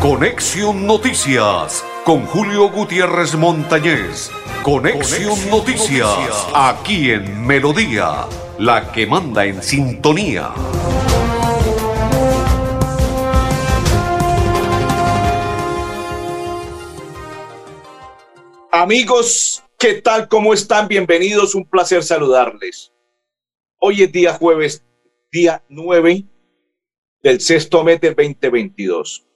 Conexión Noticias con Julio Gutiérrez Montañez. Conexión, Noticias, aquí en Melodía, la que manda en sintonía. Amigos, ¿qué tal? ¿Cómo están? Bienvenidos, un placer saludarles. Hoy es día jueves, día 9 del sexto mes del 2022.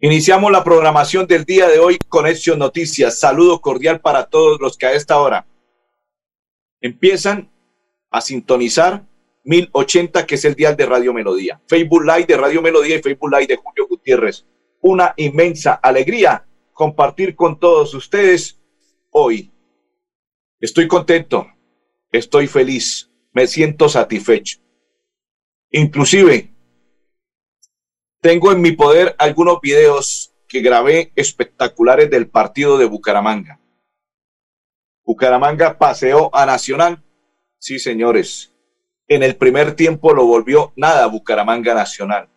Iniciamos la programación del día de hoy con Hechos Noticias. Saludo cordial para todos los que a esta hora empiezan a sintonizar 1080, que es el dial de Radio Melodía. Facebook Live de Radio Melodía y Facebook Live de Julio Gutiérrez. Una inmensa alegría compartir con todos ustedes hoy. Estoy contento, estoy feliz, me siento satisfecho. Inclusive tengo en mi poder algunos videos que grabé espectaculares del partido de Bucaramanga. Bucaramanga paseó a Nacional. Sí, señores. En el primer tiempo lo volvió nada Bucaramanga Nacional.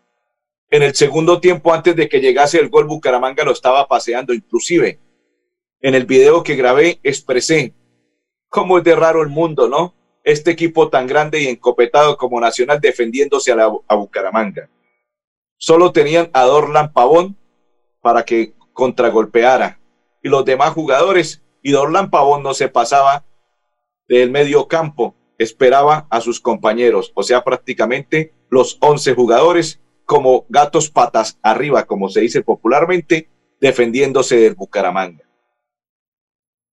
En el segundo tiempo, antes de que llegase el gol, Bucaramanga lo estaba paseando. Inclusive, en el video que grabé, expresé cómo es de raro el mundo, ¿no? Este equipo tan grande y encopetado como Nacional defendiéndose a, Bucaramanga. Solo tenían a Dorlan Pavón para que contragolpeara. Y los demás jugadores, y Dorlan Pavón no se pasaba del medio campo, esperaba a sus compañeros, o sea, prácticamente los 11 jugadores como gatos patas arriba, como se dice popularmente, defendiéndose del Bucaramanga.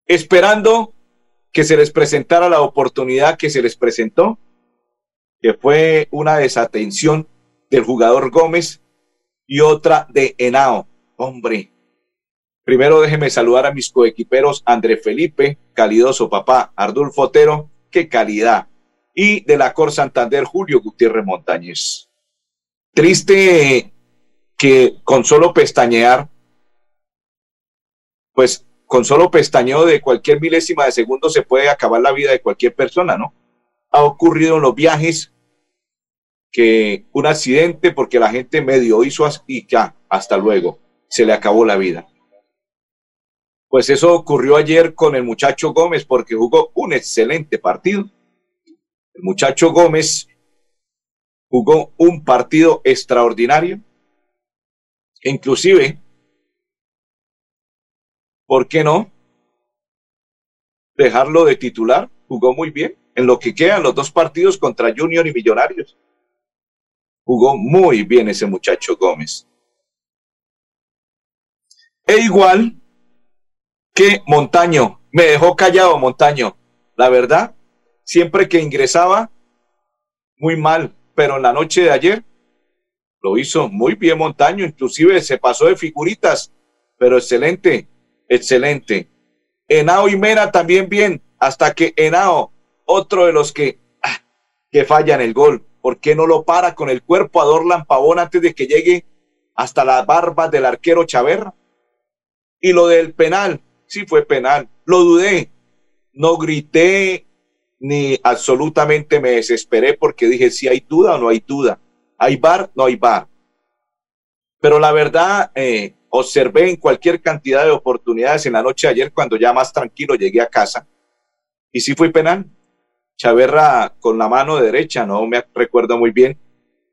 Esperando que se les presentara la oportunidad que se les presentó, que fue una desatención del jugador Gómez y otra de Henao. Hombre, primero déjeme saludar a mis coequiperos André Felipe, calidoso papá, Ardulfo Otero, qué calidad. Y de la Cor Santander, Julio Gutiérrez Montañez. Triste que con solo pestañear, pues con solo pestañeo de cualquier milésima de segundo se puede acabar la vida de cualquier persona, ¿no? Ha ocurrido en los viajes que un accidente porque la gente medio hizo y ya, hasta luego, se le acabó la vida. Pues eso ocurrió ayer con el muchacho Gómez porque jugó un excelente partido. El muchacho Gómez jugó un partido extraordinario. Inclusive, ¿por qué no? Dejarlo de titular. Jugó muy bien en lo que quedan los dos partidos contra Junior y Millonarios. Jugó muy bien ese muchacho Gómez. E igual que Montaño, me dejó callado Montaño. La verdad, siempre que ingresaba, muy mal, pero en la noche de ayer lo hizo muy bien Montaño, inclusive se pasó de figuritas, pero excelente, excelente. Enao y Mena también bien, hasta que Enao, otro de los que, ah, que fallan el gol, ¿Por qué no lo para con el cuerpo a Dorlan Pavón antes de que llegue hasta las barbas del arquero Chaverra? Y lo del penal, sí fue penal. Lo dudé. No grité ni absolutamente me desesperé porque dije si hay duda o no hay duda. ¿Hay bar? No hay bar. Pero la verdad, eh, observé en cualquier cantidad de oportunidades en la noche de ayer cuando ya más tranquilo llegué a casa. Y sí fue penal. Chaverra con la mano derecha, no me recuerdo muy bien,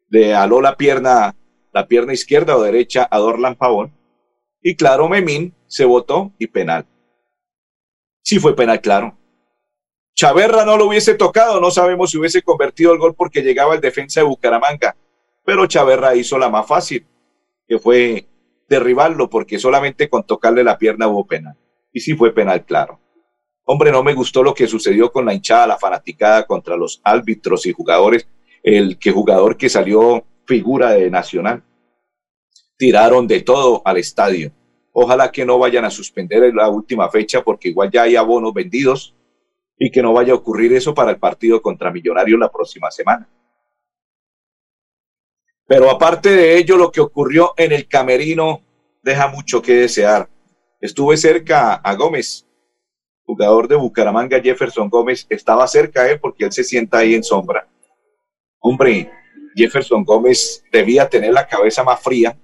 le aló la pierna, la pierna izquierda o derecha a Dorlan Pavón. Y claro, Memín se votó y penal. Sí fue penal, claro. Chaverra no lo hubiese tocado, no sabemos si hubiese convertido el gol porque llegaba el defensa de Bucaramanga. Pero Chaverra hizo la más fácil, que fue derribarlo porque solamente con tocarle la pierna hubo penal. Y sí fue penal, claro. Hombre, no me gustó lo que sucedió con la hinchada, la fanaticada contra los árbitros y jugadores, el que jugador que salió figura de Nacional. Tiraron de todo al estadio. Ojalá que no vayan a suspender la última fecha porque igual ya hay abonos vendidos y que no vaya a ocurrir eso para el partido contra Millonarios la próxima semana. Pero aparte de ello, lo que ocurrió en el camerino deja mucho que desear. Estuve cerca a Gómez, jugador de Bucaramanga, Jefferson Gómez, estaba cerca él porque él se sienta ahí en sombra. Hombre, Jefferson Gómez debía tener la cabeza más fría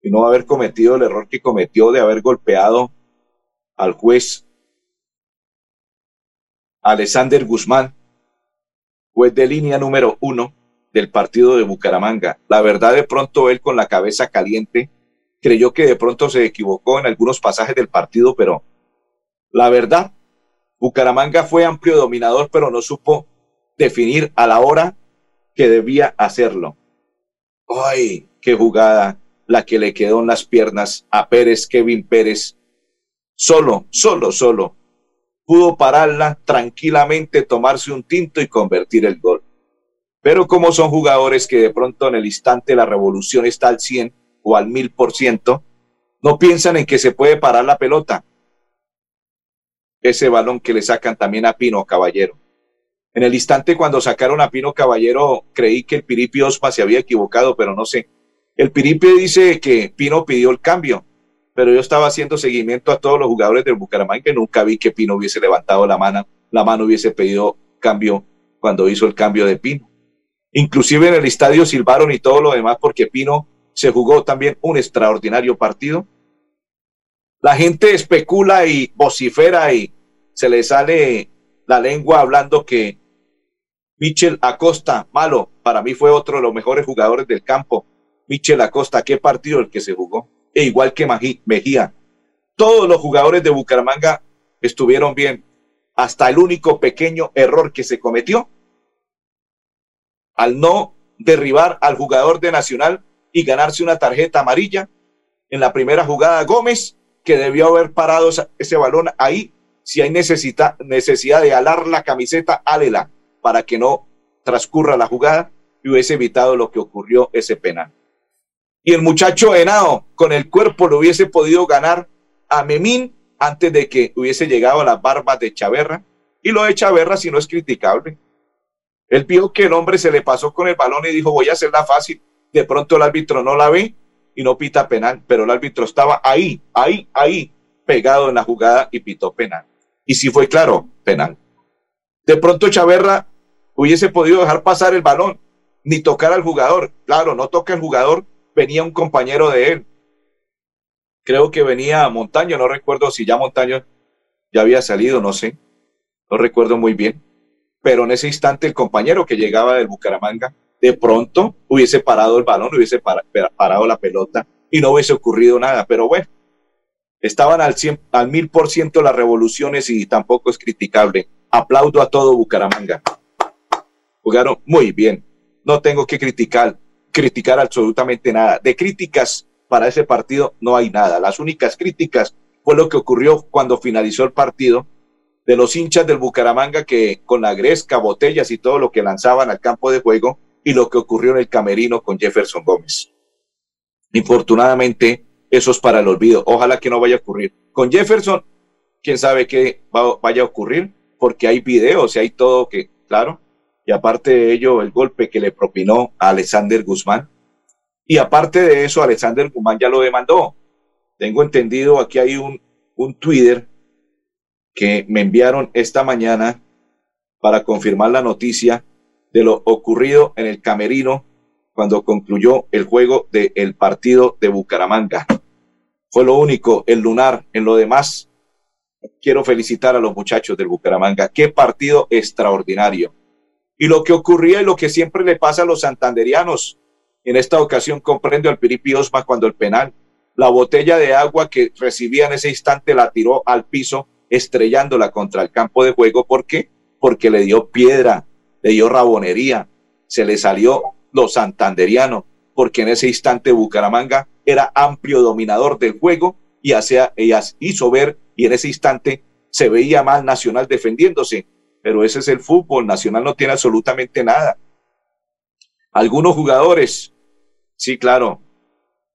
y no haber cometido el error que cometió de haber golpeado al juez Alexander Guzmán, juez de línea número uno del partido de Bucaramanga. La verdad, de pronto él con la cabeza caliente creyó que de pronto se equivocó en algunos pasajes del partido, pero la verdad, Bucaramanga fue amplio dominador, pero no supo definir a la hora que debía hacerlo. ¡Ay, qué jugada! La que le quedó en las piernas a Pérez, Kevin Pérez. Solo, solo, solo. Pudo pararla tranquilamente, tomarse un tinto y convertir el gol. Pero como son jugadores que de pronto en el instante la revolución está al 100 o al 1000%, no piensan en que se puede parar la pelota. Ese balón que le sacan también a Pino Caballero. En el instante cuando sacaron a Pino Caballero, creí que el Piripi Osma se había equivocado, pero no sé. El Piripi dice que Pino pidió el cambio, pero yo estaba haciendo seguimiento a todos los jugadores del Bucaramanga y nunca vi que Pino hubiese levantado la mano, la mano hubiese pedido cambio cuando hizo el cambio de Pino. Inclusive en el estadio silbaron y todo lo demás porque Pino se jugó también un extraordinario partido. La gente especula y vocifera y se le sale la lengua hablando que Michel Acosta, malo, para mí fue otro de los mejores jugadores del campo. Michel Acosta, qué partido el que se jugó. E igual que Mejía. Todos los jugadores de Bucaramanga estuvieron bien. Hasta el único pequeño error que se cometió al no derribar al jugador de Nacional y ganarse una tarjeta amarilla en la primera jugada Gómez, que debió haber parado ese balón ahí. Si hay necesidad, de alar la camiseta, álela para que no transcurra la jugada y hubiese evitado lo que ocurrió ese penal. Y el muchacho Henao con el cuerpo lo hubiese podido ganar a Memín antes de que hubiese llegado a las barbas de Chaverra. Y lo de Chaverra, si no es criticable, él vio que el hombre se le pasó con el balón y dijo, voy a hacerla fácil. De pronto el árbitro no la ve y no pita penal, pero el árbitro estaba ahí, ahí, ahí, pegado en la jugada y pitó penal. Y si fue claro, penal. De pronto Chaverra hubiese podido dejar pasar el balón, ni tocar al jugador. Claro, no toca el jugador, venía un compañero de él. Creo que venía Montaño, no recuerdo si ya Montaño ya había salido, no sé. No recuerdo muy bien pero en ese instante el compañero que llegaba del Bucaramanga de pronto hubiese parado el balón, hubiese parado la pelota y no hubiese ocurrido nada. Pero bueno, estaban al, al mil por ciento las revoluciones y tampoco es criticable. Aplaudo a todo Bucaramanga. Jugaron muy bien. No tengo que criticar, criticar absolutamente nada. De críticas para ese partido no hay nada. Las únicas críticas fue lo que ocurrió cuando finalizó el partido de los hinchas del Bucaramanga que con la gresca, botellas y todo lo que lanzaban al campo de juego y lo que ocurrió en el camerino con Jefferson Gómez. Infortunadamente, eso es para el olvido. Ojalá que no vaya a ocurrir. Con Jefferson, quién sabe qué vaya a ocurrir, porque hay videos y hay todo que, claro, y aparte de ello, el golpe que le propinó a Alexander Guzmán. Y aparte de eso, Alexander Guzmán ya lo demandó. Tengo entendido, aquí hay un, un Twitter que me enviaron esta mañana para confirmar la noticia de lo ocurrido en el Camerino cuando concluyó el juego del partido de Bucaramanga. Fue lo único, el lunar. En lo demás, quiero felicitar a los muchachos del Bucaramanga. Qué partido extraordinario. Y lo que ocurría y lo que siempre le pasa a los santanderianos. En esta ocasión comprendo al Piripi Osma cuando el penal, la botella de agua que recibía en ese instante la tiró al piso estrellándola contra el campo de juego. ¿Por qué? Porque le dio piedra, le dio rabonería, se le salió lo santanderiano, porque en ese instante Bucaramanga era amplio dominador del juego y hacía, hizo ver, y en ese instante se veía mal Nacional defendiéndose. Pero ese es el fútbol, Nacional no tiene absolutamente nada. Algunos jugadores, sí, claro,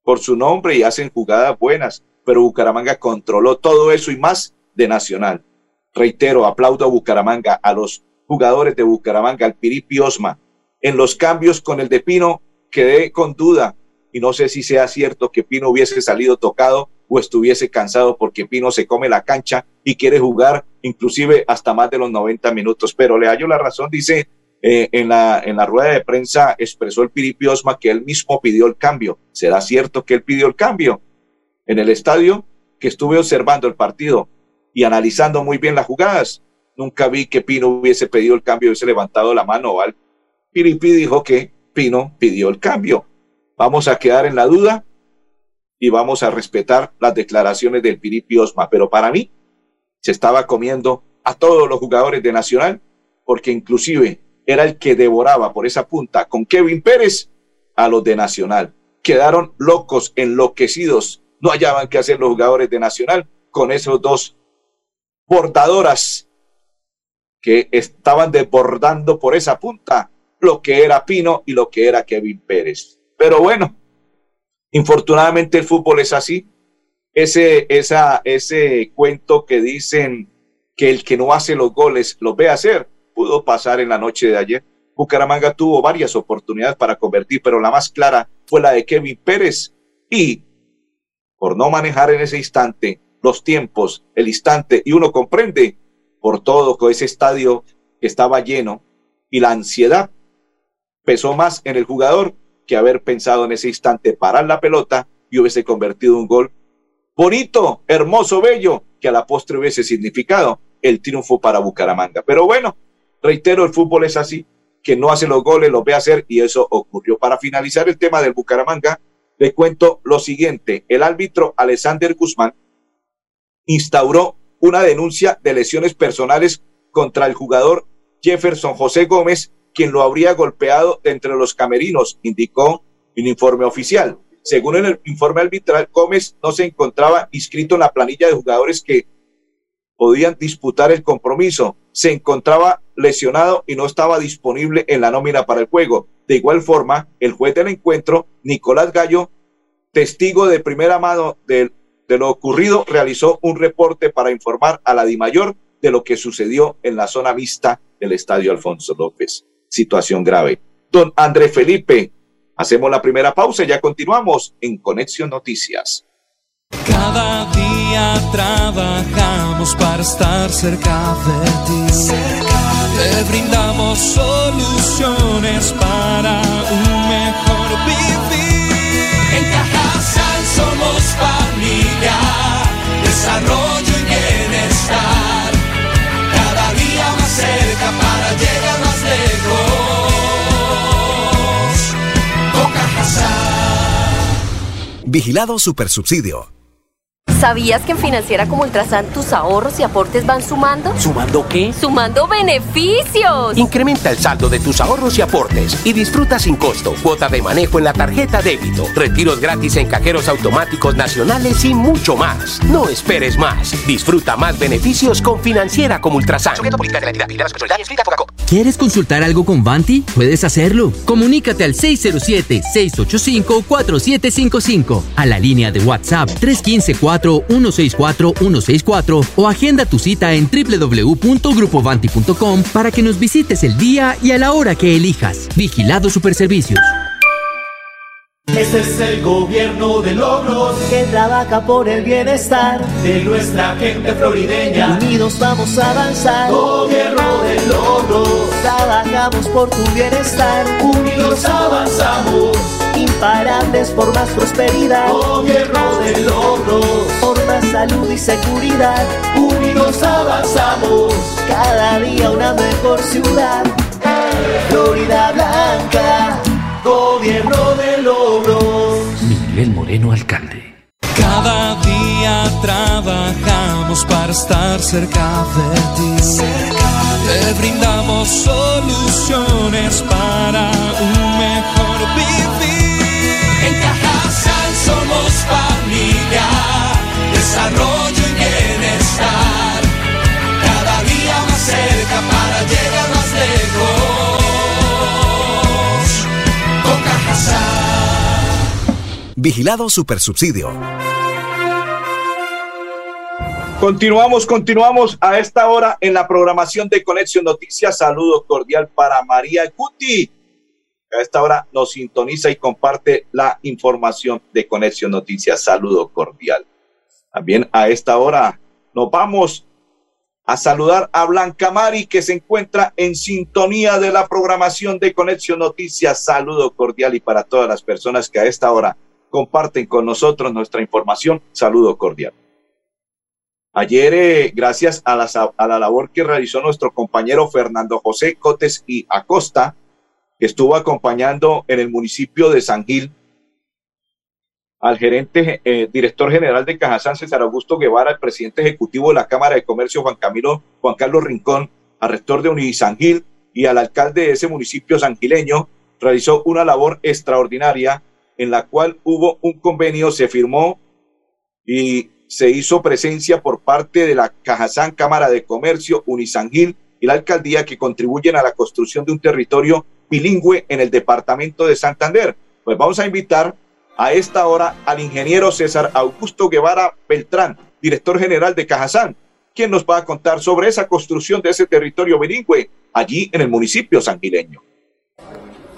por su nombre y hacen jugadas buenas, pero Bucaramanga controló todo eso y más de Nacional. Reitero, aplaudo a Bucaramanga, a los jugadores de Bucaramanga, al Piripi Osma. En los cambios con el de Pino quedé con duda y no sé si sea cierto que Pino hubiese salido tocado o estuviese cansado porque Pino se come la cancha y quiere jugar inclusive hasta más de los 90 minutos. Pero le hallo la razón, dice eh, en, la, en la rueda de prensa expresó el Piripi Osma que él mismo pidió el cambio. ¿Será cierto que él pidió el cambio? En el estadio que estuve observando el partido y analizando muy bien las jugadas, nunca vi que Pino hubiese pedido el cambio, hubiese levantado la mano. ¿vale? Piripi dijo que Pino pidió el cambio. Vamos a quedar en la duda y vamos a respetar las declaraciones del Piripi Osma. Pero para mí, se estaba comiendo a todos los jugadores de Nacional, porque inclusive era el que devoraba por esa punta con Kevin Pérez a los de Nacional. Quedaron locos, enloquecidos. No hallaban qué hacer los jugadores de Nacional con esos dos bordadoras que estaban desbordando por esa punta lo que era Pino y lo que era Kevin Pérez. Pero bueno, infortunadamente el fútbol es así. Ese, esa, ese cuento que dicen que el que no hace los goles los ve hacer, pudo pasar en la noche de ayer. Bucaramanga tuvo varias oportunidades para convertir, pero la más clara fue la de Kevin Pérez. Y por no manejar en ese instante los tiempos, el instante, y uno comprende por todo con ese estadio que estaba lleno y la ansiedad pesó más en el jugador que haber pensado en ese instante parar la pelota y hubiese convertido un gol bonito, hermoso, bello, que a la postre hubiese significado el triunfo para Bucaramanga. Pero bueno, reitero, el fútbol es así, que no hace los goles, los ve hacer y eso ocurrió. Para finalizar el tema del Bucaramanga, le cuento lo siguiente. El árbitro Alexander Guzmán instauró una denuncia de lesiones personales contra el jugador Jefferson José Gómez, quien lo habría golpeado entre los camerinos, indicó un informe oficial. Según el informe arbitral, Gómez no se encontraba inscrito en la planilla de jugadores que podían disputar el compromiso. Se encontraba lesionado y no estaba disponible en la nómina para el juego. De igual forma, el juez del encuentro, Nicolás Gallo, testigo de primera mano de, de lo ocurrido, realizó un reporte para informar a la DIMAYOR de lo que sucedió en la zona vista del Estadio Alfonso López. Situación grave. Don André Felipe, hacemos la primera pausa y ya continuamos en Conexión Noticias. Cada día trabajamos para estar cerca de ti. Te brindamos soluciones para un mejor vivir. Vigilado Supersubsidio. ¿Sabías que en Financiera como Ultrasan tus ahorros y aportes van sumando? ¿Sumando qué? ¡Sumando beneficios! Incrementa el saldo de tus ahorros y aportes y disfruta sin costo cuota de manejo en la tarjeta débito, retiros gratis en cajeros automáticos nacionales y mucho más. No esperes más. Disfruta más beneficios con Financiera como Ultrasan. ¿Quieres consultar algo con Vanti? Puedes hacerlo. Comunícate al 607-685-4755, a la línea de WhatsApp 315 4 164-164 o agenda tu cita en www.grupovanti.com para que nos visites el día y a la hora que elijas. Vigilado Superservicios. Este es el gobierno de logros que trabaja por el bienestar de nuestra gente florideña. Unidos vamos a avanzar. Gobierno de logros. Trabajamos por tu bienestar. Unidos avanzamos. Imparables por más prosperidad. Gobierno de logros. Por más salud y seguridad. Unidos avanzamos. Cada día una mejor ciudad. Florida Blanca. Gobierno de logros. Miguel Moreno, alcalde. Cada día trabajamos para estar cerca de ti. Te brindamos soluciones para un mejor desarrollo y bienestar. Cada día más cerca para llegar más lejos. Con Cajasal. Vigilado Supersubsidio. Continuamos, continuamos a esta hora en la programación de Conexión Noticias. Saludo cordial para María Guti. A esta hora nos sintoniza y comparte la información de Conexión Noticias. Saludo cordial. También a esta hora nos vamos a saludar a Blanca Mari, que se encuentra en sintonía de la programación de Conexión Noticias. Saludo cordial y para todas las personas que a esta hora comparten con nosotros nuestra información, saludo cordial. Ayer, eh, gracias a la, a la labor que realizó nuestro compañero Fernando José Cotes y Acosta, que estuvo acompañando en el municipio de San Gil al gerente, eh, director general de Cajazán, César Augusto Guevara, al presidente ejecutivo de la Cámara de Comercio, Juan Camilo, Juan Carlos Rincón, al rector de Unisangil y al alcalde de ese municipio sangileño, realizó una labor extraordinaria en la cual hubo un convenio, se firmó y se hizo presencia por parte de la Cajazán Cámara de Comercio, Unisangil y la alcaldía que contribuyen a la construcción de un territorio bilingüe en el departamento de Santander. Pues vamos a invitar a esta hora al ingeniero César Augusto Guevara Beltrán, director general de Cajazán, quien nos va a contar sobre esa construcción de ese territorio bilingüe allí en el municipio sanguileño.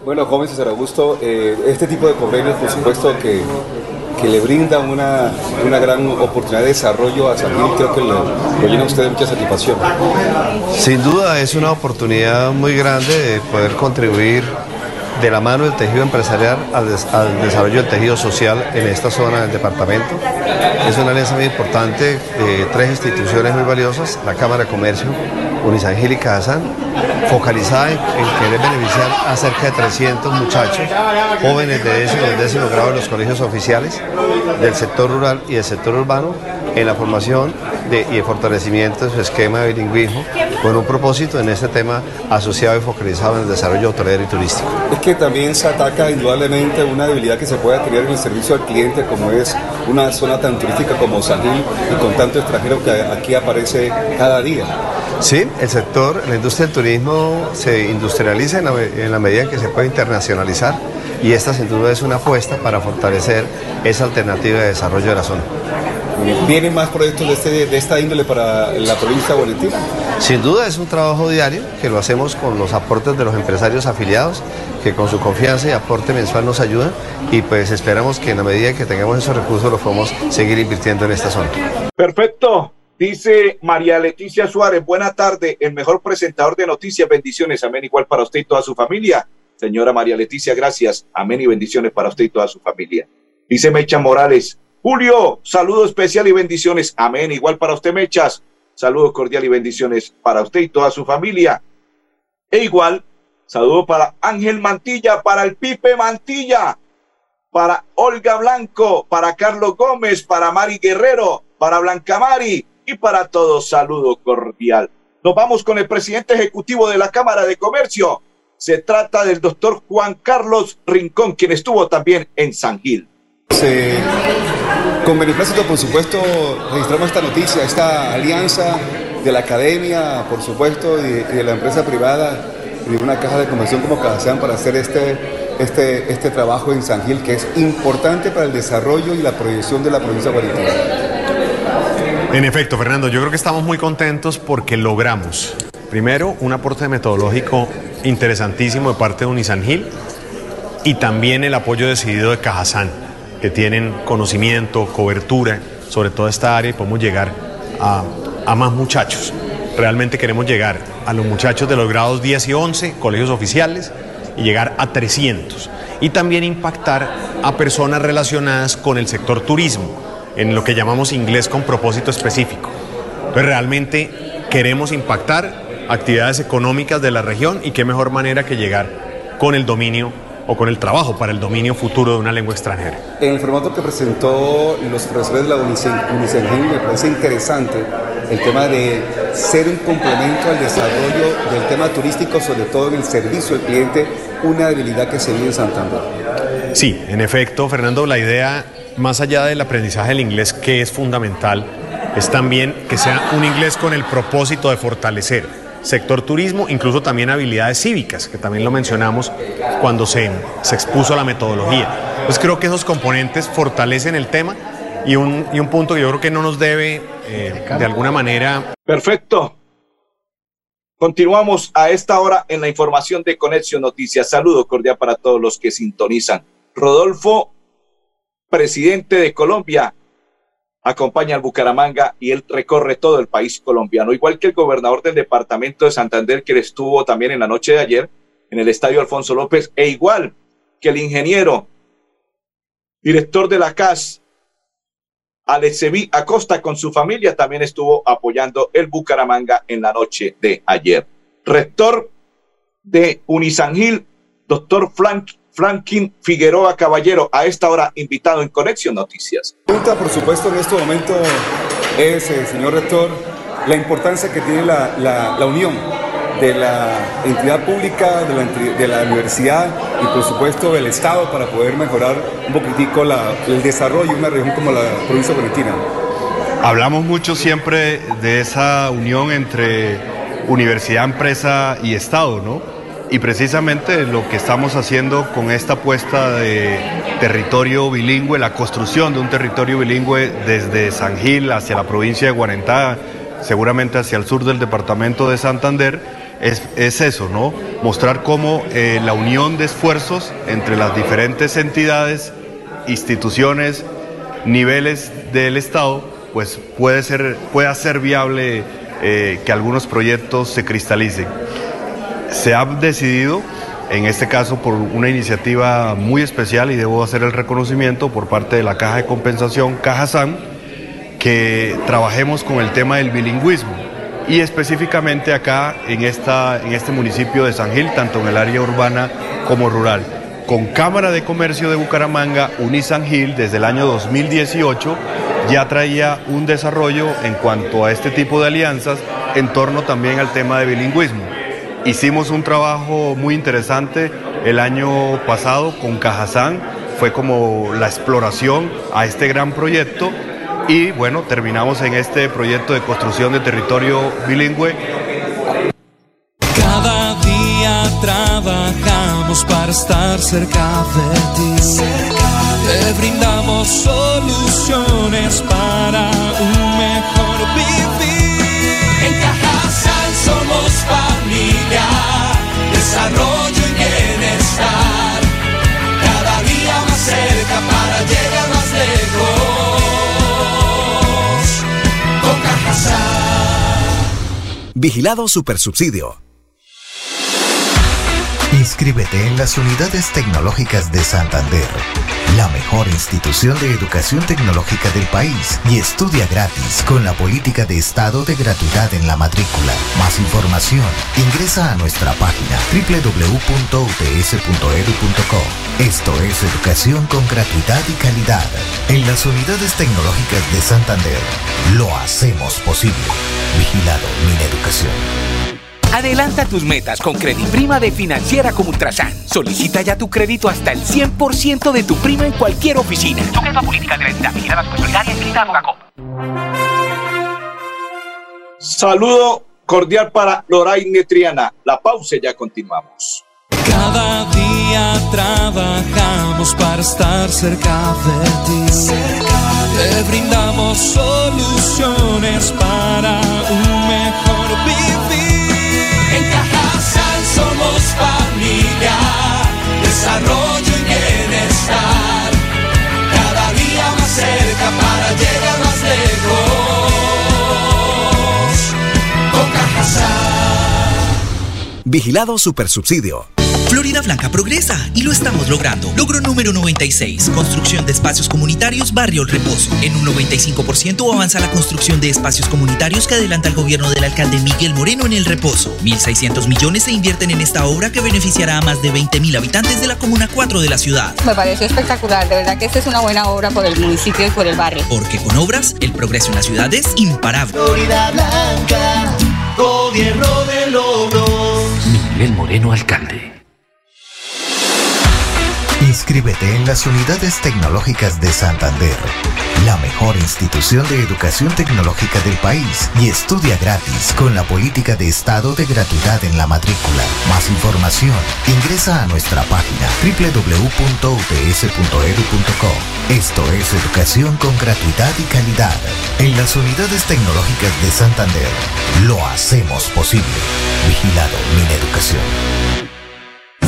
Bueno, joven César Augusto, eh, este tipo de convenios, por supuesto que, que le brinda una, una, gran oportunidad de desarrollo a San Gil, creo que lo, lo llena a usted de mucha satisfacción. Sin duda es una oportunidad muy grande de poder contribuir de la mano del tejido empresarial al, desarrollo del tejido social en esta zona del departamento. Es una alianza muy importante de tres instituciones muy valiosas, la Cámara de Comercio, Unisangil y Cajazán, focalizada en, en, querer beneficiar a cerca de 300 muchachos, jóvenes de décimo y décimo grado en los colegios oficiales del sector rural y del sector urbano, en la formación de, y el fortalecimiento de su esquema de bilingüismo con un propósito en este tema asociado y focalizado en el desarrollo hotelero y turístico. Es que también se ataca indudablemente una debilidad que se puede tener en el servicio al cliente como es una zona tan turística como San Gil y con tanto extranjero que aquí aparece cada día. Sí, el sector, la industria del turismo se industrializa en la, en la medida en que se puede internacionalizar y esta sin duda es una apuesta para fortalecer esa alternativa de desarrollo de la zona. ¿Vienen más proyectos de, este, de, esta índole para la provincia de Valentina? Sin duda es un trabajo diario que lo hacemos con los aportes de los empresarios afiliados que con su confianza y aporte mensual nos ayudan y pues esperamos que en la medida que tengamos esos recursos los podamos seguir invirtiendo en esta zona. Perfecto. Dice María Leticia Suárez, buena tarde, el mejor presentador de noticias, bendiciones, amén, igual para usted y toda su familia. Señora María Leticia, gracias, amén y bendiciones para usted y toda su familia. Dice Mecha Morales, Julio, saludo especial y bendiciones. Amén. Igual para usted, Mechas. Saludo cordial y bendiciones para usted y toda su familia. E igual, saludo para Ángel Mantilla, para el Pipe Mantilla, para Olga Blanco, para Carlos Gómez, para Mari Guerrero, para Blanca Mari y para todos. Saludo cordial. Nos vamos con el presidente ejecutivo de la Cámara de Comercio. Se trata del doctor Juan Carlos Rincón, quien estuvo también en San Gil. Se, con beneplácito, por supuesto, registramos esta noticia, esta alianza de la academia, por supuesto, y, de la empresa privada y de una caja de conversión como Cajazán para hacer este, este, este trabajo en San Gil, que es importante para el desarrollo y la proyección de la provincia de En efecto, Fernando, yo creo que estamos muy contentos porque logramos, primero, un aporte metodológico interesantísimo de parte de Unisangil y también el apoyo decidido de Cajazán que tienen conocimiento, cobertura sobre toda esta área y podemos llegar a, más muchachos. Realmente queremos llegar a los muchachos de los grados 10 y 11, colegios oficiales, y llegar a 300. Y también impactar a personas relacionadas con el sector turismo, en lo que llamamos inglés con propósito específico. Entonces realmente queremos impactar actividades económicas de la región y qué mejor manera que llegar con el dominio o con el trabajo para el dominio futuro de una lengua extranjera. En el formato que presentó los profesores de la Unicengel me parece interesante el tema de ser un complemento al desarrollo del tema turístico, sobre todo en el servicio al cliente, una debilidad que se vive en Santander. Sí, en efecto, Fernando, la idea, más allá del aprendizaje del inglés, que es fundamental, es también que sea un inglés con el propósito de fortalecer sector turismo, incluso también habilidades cívicas, que también lo mencionamos cuando se, se expuso la metodología. Pues creo que esos componentes fortalecen el tema y un, y un punto que yo creo que no nos debe eh, de alguna manera. Perfecto. Continuamos a esta hora en la información de Conexión Noticias. Saludo cordial para todos los que sintonizan. Rodolfo, presidente de Colombia, acompaña al Bucaramanga y él recorre todo el país colombiano, igual que el gobernador del departamento de Santander que estuvo también en la noche de ayer en el estadio Alfonso López, e igual que el ingeniero, director de la CAS, Alexevi Acosta con su familia también estuvo apoyando el Bucaramanga en la noche de ayer. Rector de Unisangil, doctor Frank, Franklin Figueroa Caballero, a esta hora invitado en Conexión Noticias. Pregunta, por supuesto, en este momento es, eh, señor rector, la importancia que tiene la, la, la unión de la entidad pública, de la, de la, universidad y por supuesto del Estado para poder mejorar un poquitico la, el desarrollo de una región como la provincia de Valentina. Hablamos mucho siempre de esa unión entre universidad, empresa y Estado, ¿no? Y precisamente lo que estamos haciendo con esta apuesta de territorio bilingüe, la construcción de un territorio bilingüe desde San Gil hacia la provincia de Guarentá, seguramente hacia el sur del departamento de Santander, es, es eso, ¿no? Mostrar cómo eh, la unión de esfuerzos entre las diferentes entidades, instituciones, niveles del Estado, pues puede, ser, puede hacer viable eh, que algunos proyectos se cristalicen. Se ha decidido, en este caso por una iniciativa muy especial, y debo hacer el reconocimiento por parte de la Caja de Compensación, Caja SAN, que trabajemos con el tema del bilingüismo y específicamente acá en, esta, en este municipio de San Gil, tanto en el área urbana como rural. Con Cámara de Comercio de Bucaramanga, Unisan Gil, desde el año 2018, ya traía un desarrollo en cuanto a este tipo de alianzas en torno también al tema de bilingüismo. Hicimos un trabajo muy interesante el año pasado con Cajazán, fue como la exploración a este gran proyecto y bueno, terminamos en este proyecto de construcción de territorio bilingüe. Cada día trabajamos para estar cerca de ti. Te brindamos soluciones para un mejor vivir. En Cajasal somos familia, desarrollo y bienestar. Cada día más cerca para llegar más lejos. Con Cajasal. Vigilado Supersubsidio. Inscríbete en las unidades tecnológicas de Santander, la mejor institución de educación tecnológica del país, y estudia gratis con la política de Estado de gratuidad en la matrícula. Más información, ingresa a nuestra página www.ups.edu.co. Esto es educación con gratuidad y calidad. En las unidades tecnológicas de Santander, lo hacemos posible. Vigilado Mineducación. Adelanta tus metas con Prima de Financiera como Ultrasan. Solicita ya tu crédito hasta el 100% de tu prima en cualquier oficina. Sujeta a política de la entidad vigilada supersolidaria inscrita a. Saludo cordial para Loraine Triana. La pausa y ya continuamos. Cada día trabajamos para estar cerca de ti. Te brindamos soluciones para un mejor vivir. En Cajasal somos familia, desarrollo y bienestar. Cada día más cerca para llegar más lejos. Con Cajasal. Vigilado Supersubsidio. Florida Blanca progresa y lo estamos logrando. Logro número 96. Construcción de espacios comunitarios Barrio El Reposo. En un 95% avanza la construcción de espacios comunitarios que adelanta el gobierno del alcalde Miguel Moreno en El Reposo. 1.600 millones se invierten en esta obra que beneficiará a más de 20.000 habitantes de la Comuna 4 de la ciudad. Me pareció espectacular, de verdad que esta es una buena obra por el municipio y por el barrio. Porque con obras, el progreso en la ciudad es imparable. Florida Blanca, gobierno de logros. Miguel Moreno, alcalde. Inscríbete en las unidades tecnológicas de Santander, la mejor institución de educación tecnológica del país, y estudia gratis con la política de Estado de gratuidad en la matrícula. Más información, ingresa a nuestra página www.ups.edu.co. Esto es educación con gratuidad y calidad. En las unidades tecnológicas de Santander, lo hacemos posible. Vigilado Mineducación.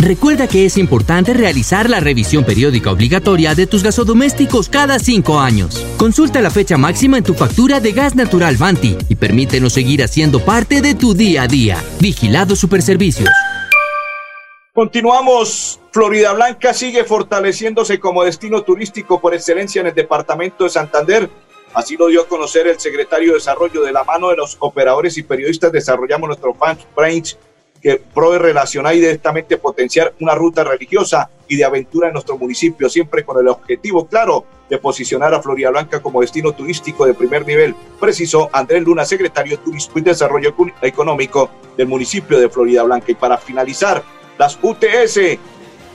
Recuerda que es importante realizar la revisión periódica obligatoria de tus gasodomésticos cada cinco años. Consulta la fecha máxima en tu factura de gas natural Banti y permítenos seguir haciendo parte de tu día a día. Vigilado Superservicios. Continuamos. Florida Blanca sigue fortaleciéndose como destino turístico por excelencia en el departamento de Santander. Así lo dio a conocer el secretario de Desarrollo de la mano de los operadores y periodistas. Desarrollamos nuestro fan Branch que provee relacionar y directamente potenciar una ruta religiosa y de aventura en nuestro municipio, siempre con el objetivo claro de posicionar a Florida Blanca como destino turístico de primer nivel, precisó Andrés Luna, secretario de Turismo y Desarrollo Económico del municipio de Florida Blanca. Y para finalizar, las UTS,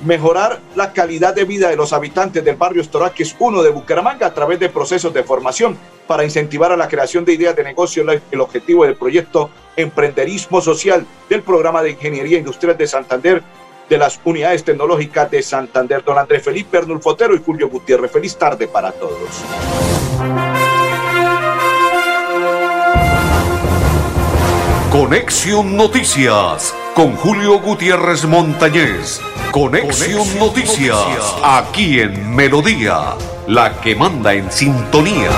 mejorar la calidad de vida de los habitantes del barrio Estoraques 1 de Bucaramanga a través de procesos de formación para incentivar a la creación de ideas de negocio, el objetivo del proyecto Emprenderismo Social del programa de Ingeniería Industrial de Santander de las unidades tecnológicas de Santander. Don Andrés Felipe Arnulfotero y Julio Gutiérrez. Feliz tarde para todos. Conexión Noticias con Julio Gutiérrez Montañez. Conexión, Noticias, aquí en Melodía, la que manda en sintonía.